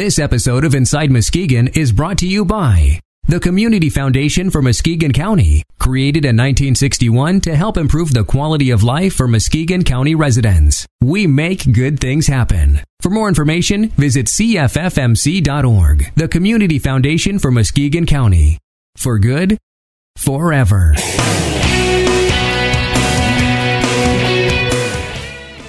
This episode of Inside Muskegon is brought to you by the Community Foundation for Muskegon County, created in 1961 to help improve the quality of life for Muskegon County residents. We make good things happen. For more information, visit cffmc.org. The Community Foundation for Muskegon County. For good, forever.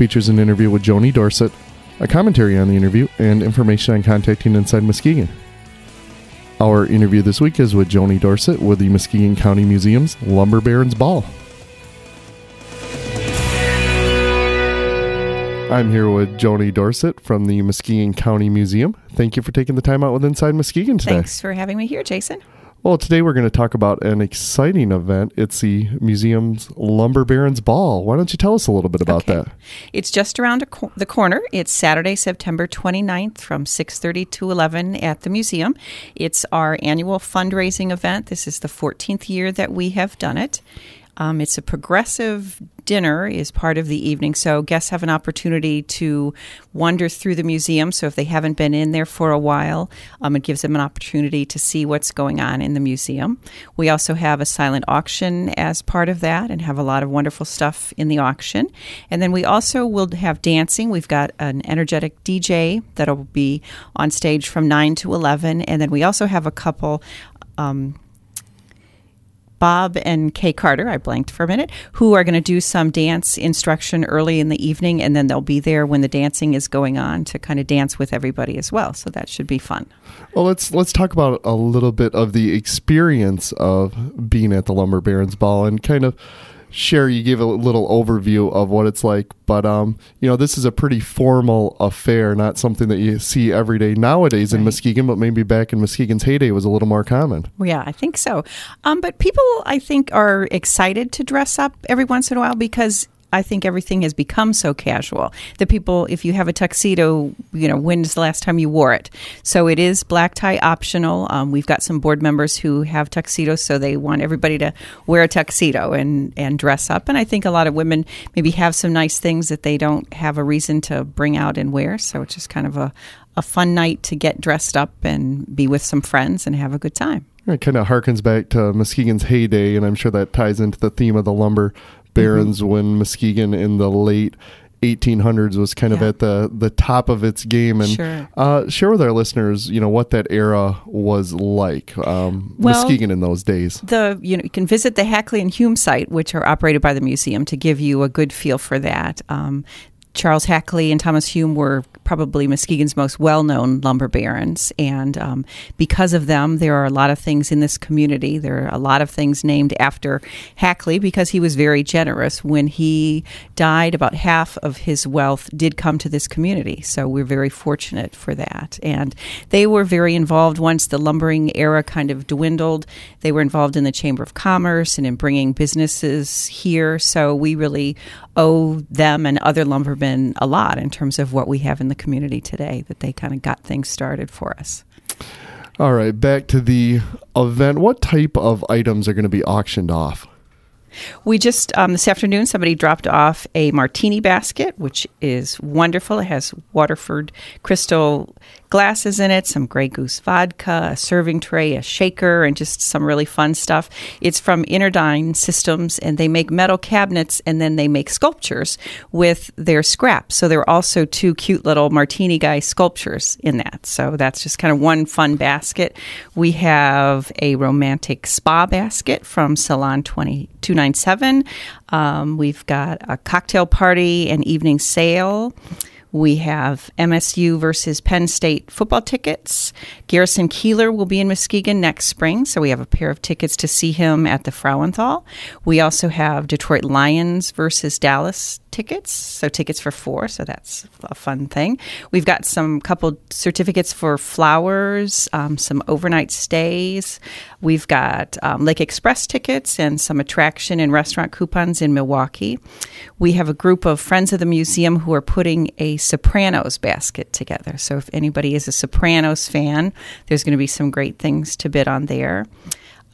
features an interview with Joni Dorsett, a commentary on the interview, and information on contacting Inside Muskegon. Our interview this week is with Joni Dorsett with the Muskegon County Museum's Lumber Barons Ball. I'm here with Joni Dorsett from the Muskegon County Museum. Thank you for taking the time out with Inside Muskegon today. Thanks for having me here, Jason. Well, today we're going to talk about an exciting event. It's the museum's Lumber Barons Ball. Why don't you tell us a little bit about Okay. that? It's just around a co- the corner. It's Saturday, September 29th from 6:30 to 11 at the museum. It's our annual fundraising event. This is the 14th year that we have done it. Um, it's a progressive dinner is part of the evening, so guests have an opportunity to wander through the museum. So if they haven't been in there for a while, um, it gives them an opportunity to see what's going on in the museum. We also have a silent auction as part of that, and have a lot of wonderful stuff in the auction. And then we also will have dancing. We've got an energetic DJ that'll be on stage from nine to eleven, and then we also have a couple. Um, Bob and Kay Carter, I blanked for a minute, who are going to do some dance instruction early in the evening, and then they'll be there when the dancing is going on to kind of dance with everybody as well. So that should be fun. Well, let's let's talk about a little bit of the experience of being at the Lumber Barons Ball and kind of share. You give a little overview of what it's like, but um, you know, this is a pretty formal affair, not something that you see every day nowadays in Muskegon, but maybe back in Muskegon's heyday was a little more common. Well, yeah, I think so. Um, but people, I think, are excited to dress up every once in a while because I think everything has become so casual that people, if you have a tuxedo, you know, when's the last time you wore it? So it is black tie optional. Um, we've got some board members who have tuxedos, so they want everybody to wear a tuxedo and, and dress up. And I think a lot of women maybe have some nice things that they don't have a reason to bring out and wear. So it's just kind of a, a fun night to get dressed up and be with some friends and have a good time. It kind of harkens back to Muskegon's heyday, and I'm sure that ties into the theme of the lumber barons Mm-hmm. when Muskegon in the late 1800s was kind of Yeah. at the the top of its game. And Sure. uh, share with our listeners, you know, what that era was like, um, Well- Muskegon in those days. the you know you can visit the Hackley and Hume site, which are operated by the museum, to give you a good feel for that. Um, Charles Hackley and Thomas Hume were probably Muskegon's most well-known lumber barons, and um, because of them, there are a lot of things in this community. There are a lot of things named after Hackley because he was very generous. When he died, about half of his wealth did come to this community, so we're very fortunate for that. And they were very involved once the lumbering era kind of dwindled. They were involved in the Chamber of Commerce and in bringing businesses here. So we really owe them and other lumbermen a lot in terms of what we have in the community today, that they kind of got things started for us. All right, back to the event. What type of items are going to be auctioned off? We just um, this afternoon somebody dropped off a martini basket, which is wonderful. It has Waterford crystal glasses in it, some Grey Goose vodka, a serving tray, a shaker, and just some really fun stuff. It's from Interdyne Systems, and they make metal cabinets and then they make sculptures with their scraps. So there are also two cute little martini guy sculptures in that. So that's just kind of one fun basket. We have a romantic spa basket from Salon 2297. Um, we've got a cocktail party and evening sail. We have MSU versus Penn State football tickets. Garrison Keillor will be in Muskegon next spring, so we have a pair of tickets to see him at the Frauenthal. We also have Detroit Lions versus Dallas tickets, so tickets for four, so that's a fun thing. We've got some couple certificates for flowers, um, some overnight stays. We've got um, Lake Express tickets and some attraction and restaurant coupons in Milwaukee. We have a group of friends of the museum who are putting a Sopranos basket together. So if anybody is a Sopranos fan, there's going to be some great things to bid on there.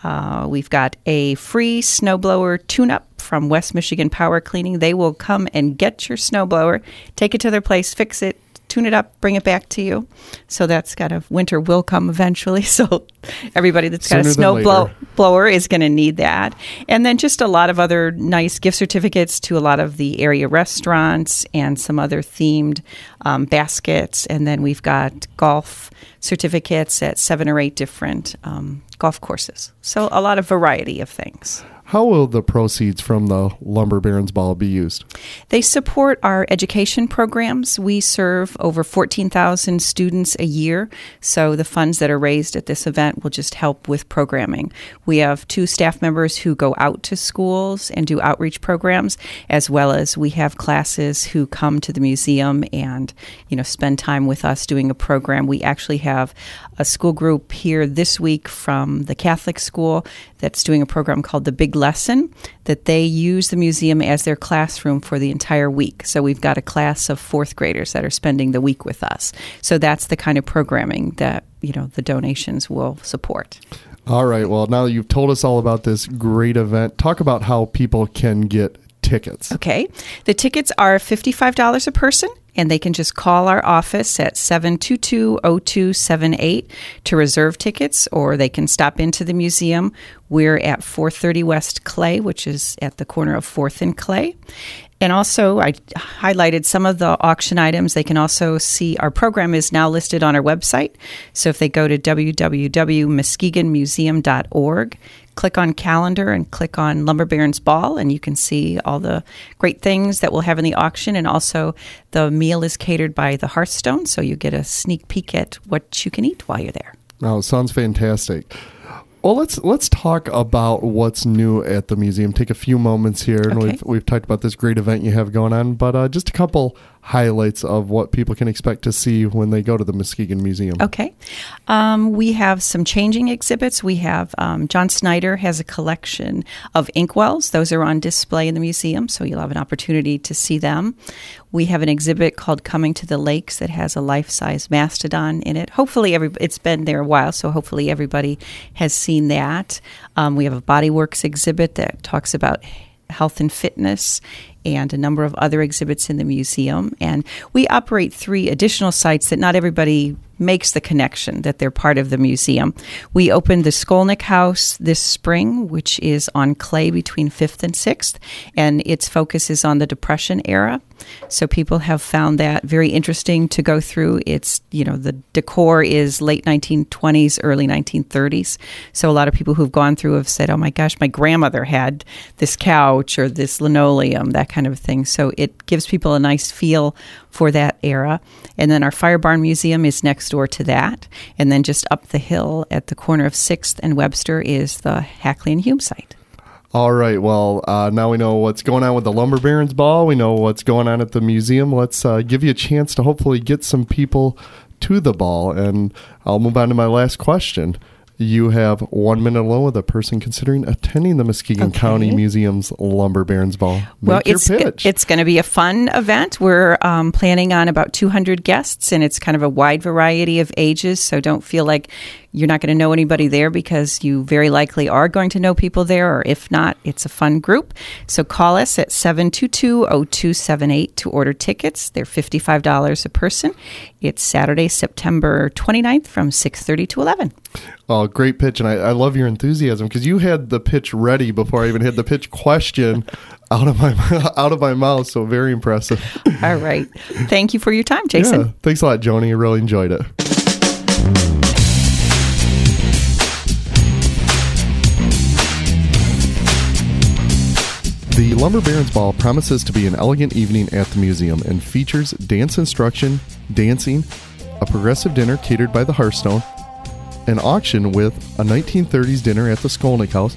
Uh, we've got a free snowblower tune up from West Michigan Power Cleaning. They will come and get your snowblower, take it to their place, fix it, tune it up, bring it back to you. So that's kind of winter will come eventually. So everybody that's got Sooner a snow blow, blower is going to need that. And then just a lot of other nice gift certificates to a lot of the area restaurants and some other themed um, baskets. And then we've got golf certificates at seven or eight different um, golf courses. So a lot of variety of things. How will the proceeds from the Lumber Barons Ball be used? They support our education programs. We serve over 14,000 students a year, so the funds that are raised at this event will just help with programming. We have two staff members who go out to schools and do outreach programs, as well as we have classes who come to the museum and, you know, spend time with us doing a program. We actually have a school group here this week from the Catholic school that's doing a program called The Big Lesson that they use the museum as their classroom for the entire week. So we've got a class of fourth graders that are spending the week with us. So that's the kind of programming that, you know, the donations will support. All right. Well, now that you've told us all about this great event, talk about how people can get tickets. Okay. The tickets are $55 a person, and they can just call our office at 722 0278 to reserve tickets, or they can stop into the museum. We're at 430 West Clay, which is at the corner of 4th and Clay. And also, I highlighted some of the auction items. They can also see our program is now listed on our website. So if they go to www.muskegonmuseum.org, click on calendar and click on Lumber Barons Ball, and you can see all the great things that we'll have in the auction. And also, the meal is catered by the Hearthstone, so you get a sneak peek at what you can eat while you're there. Oh, sounds fantastic. Well, let's let's talk about what's new at the museum. Take a few moments here, and Okay. we've we've talked about this great event you have going on, but uh, just a couple highlights of what people can expect to see when they go to the Muskegon Museum. Okay. Um, we have some changing exhibits. We have um, John Snyder has a collection of inkwells. Those are on display in the museum, so you'll have an opportunity to see them. We have an exhibit called Coming to the Lakes that has a life-size mastodon in it. Hopefully, every it's been there a while, so hopefully everybody has seen that. Um, we have a Bodyworks exhibit that talks about health and fitness and a number of other exhibits in the museum. And we operate three additional sites that not everybody makes the connection that they're part of the museum. We opened the Scolnik House this spring, which is on Clay between 5th and 6th, and its focus is on the Depression era. So people have found that very interesting to go through. It's, you know, the decor is late 1920s, early 1930s. So a lot of people who've gone through have said, oh my gosh, my grandmother had this couch or this linoleum, that kind of thing. So it gives people a nice feel for that era. And then our Fire Barn Museum is next door to that. And then just up the hill at the corner of 6th and Webster is the Hackley and Hume site. All right. Well, uh, now we know what's going on with the Lumber Barons Ball. We know what's going on at the museum. Let's uh, give you a chance to hopefully get some people to the ball. And I'll move on to my last question. You have one minute alone with a person considering attending the Muskegon Okay. County Museum's Lumber Barons Ball. Make Well, it's it's going to be a fun event. We're um, planning on about 200 guests, and it's kind of a wide variety of ages. So don't feel like you're not going to know anybody there because you very likely are going to know people there, or if not, it's a fun group. So call us at 722-0278 to order tickets. They're $55 a person. It's Saturday, September 29th from 6:30 to 11. Oh, great pitch, and I, I love your enthusiasm because you had the pitch ready before I even had the pitch question out of my out of my mouth. So very impressive. All right. Thank you for your time, Jason. Yeah, thanks a lot, Joni. I really enjoyed it. The Lumber Barons Ball promises to be an elegant evening at the museum and features dance instruction, dancing, a progressive dinner catered by the Hearthstone, an auction with a 1930s dinner at the Scolnik House,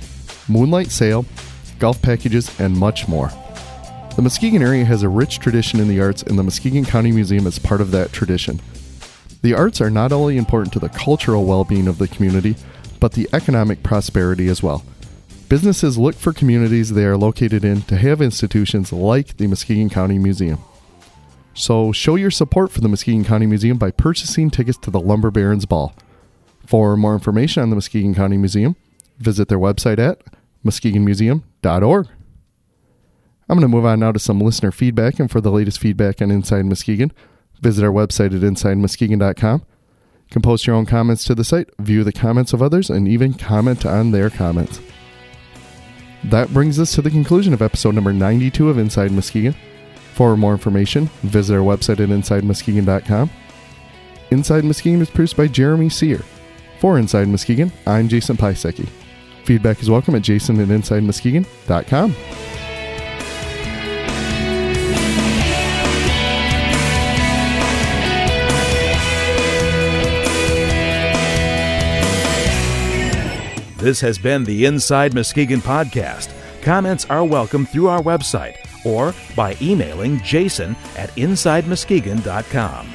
moonlight sail, golf packages, and much more. The Muskegon area has a rich tradition in the arts, and the Muskegon County Museum is part of that tradition. The arts are not only important to the cultural well being of the community, but the economic prosperity as well. Businesses look for communities they are located in to have institutions like the Muskegon County Museum. So show your support for the Muskegon County Museum by purchasing tickets to the Lumber Barons Ball. For more information on the Muskegon County Museum, visit their website at muskegonmuseum.org. I'm going to move on now to some listener feedback, and for the latest feedback on Inside Muskegon, visit our website at insidemuskegon.com. You can post your own comments to the site, view the comments of others, and even comment on their comments. That brings us to the conclusion of episode number 92 of Inside Muskegon. For more information, visit our website at insidemuskegon.com. Inside Muskegon is produced by Jeremy Sear. For Inside Muskegon, I'm Jason Pisecki. Feedback is welcome at jason at insidemuskegon.com. This has been the Inside Muskegon podcast. Comments are welcome through our website or by emailing jason at insidemuskegon.com.